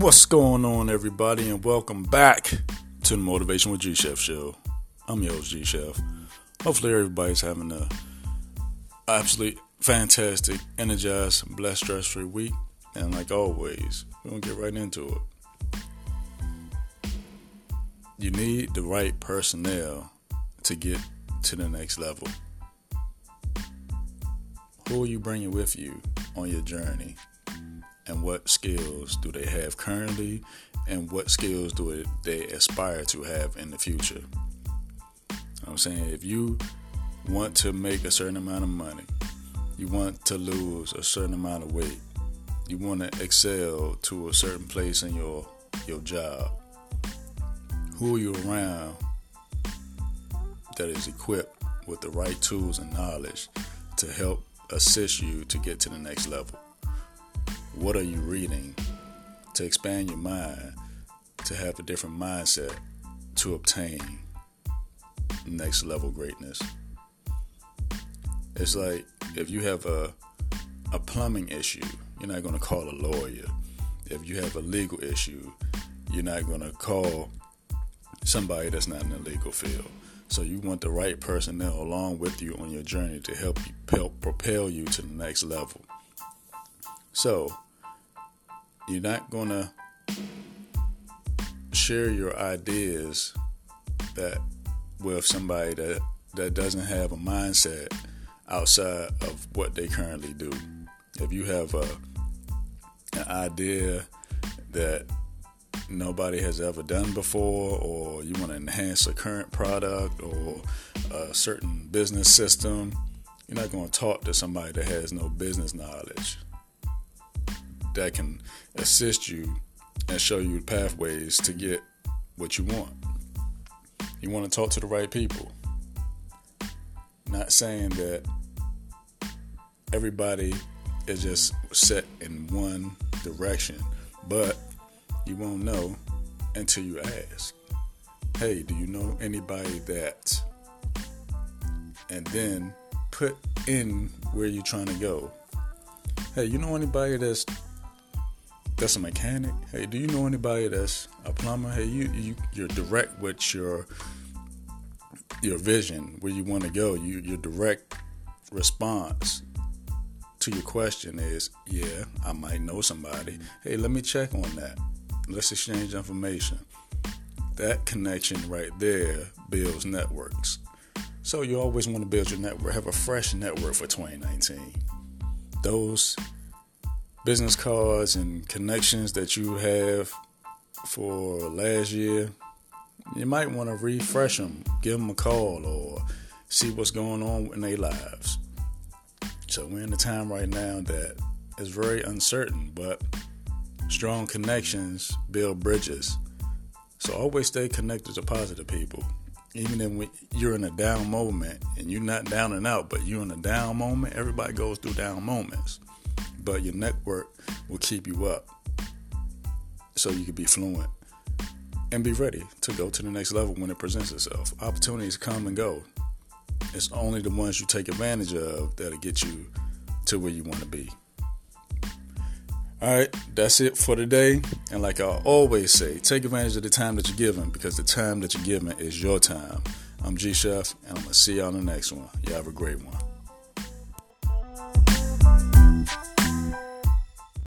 What's going on, everybody, and welcome back to the Motivation with G Chef show. I'm your host, G Chef. Hopefully, everybody's having a absolutely fantastic, energized, blessed, stress-free week. And like always, we're gonna get right into it. You need the right personnel to get to the next level. Who are you bringing with you on your journey? And what skills do they have currently and what skills do they aspire to have in the future. I'm saying if you want to make a certain amount of money, you want to lose a certain amount of weight, you want to excel to a certain place in your your job. Who are you around that is equipped with the right tools and knowledge to help assist you to get to the next level? What are you reading to expand your mind to have a different mindset to obtain next level greatness? It's like if you have a a plumbing issue, you're not going to call a lawyer. If you have a legal issue, you're not going to call somebody that's not in the legal field. So you want the right personnel along with you on your journey to help you help propel you to the next level. So, you're not going to share your ideas that with somebody that that doesn't have a mindset outside of what they currently do. If you have a an idea that nobody has ever done before, or you want to enhance a current product or a certain business system, you're not going to talk to somebody that has no business knowledge that can assist you and show you pathways to get what you want. You want to talk to the right people. Not saying that everybody is just set in one direction, but you won't know until you ask. Hey, do you know anybody that? And then put in where you're trying to go. Hey, you know anybody that's that's a mechanic. Hey, do you know anybody that's a plumber? Hey, you, you you're direct with your your vision where you want to go. You your direct response to your question is, yeah, I might know somebody. Hey, let me check on that. Let's exchange information. That connection right there builds networks. So you always want to build your network, have a fresh network for 2019. Those business cards and connections that you have for last year, you might want to refresh them, give them a call, or see what's going on in their lives. So we're in a time right now that is very uncertain, but strong connections build bridges. So always stay connected to positive people. Even if you're in a down moment and you're not down and out, but you're in a down moment, everybody goes through down moments but your network will keep you up so you can be fluent and be ready to go to the next level when it presents itself. Opportunities come and go. It's only the ones you take advantage of that'll get you to where you want to be. All right, that's it for today. And like I always say, take advantage of the time that you're given because the time that you're given is your time. I'm G Chef, and I'm going to see you on the next one. You have a great one.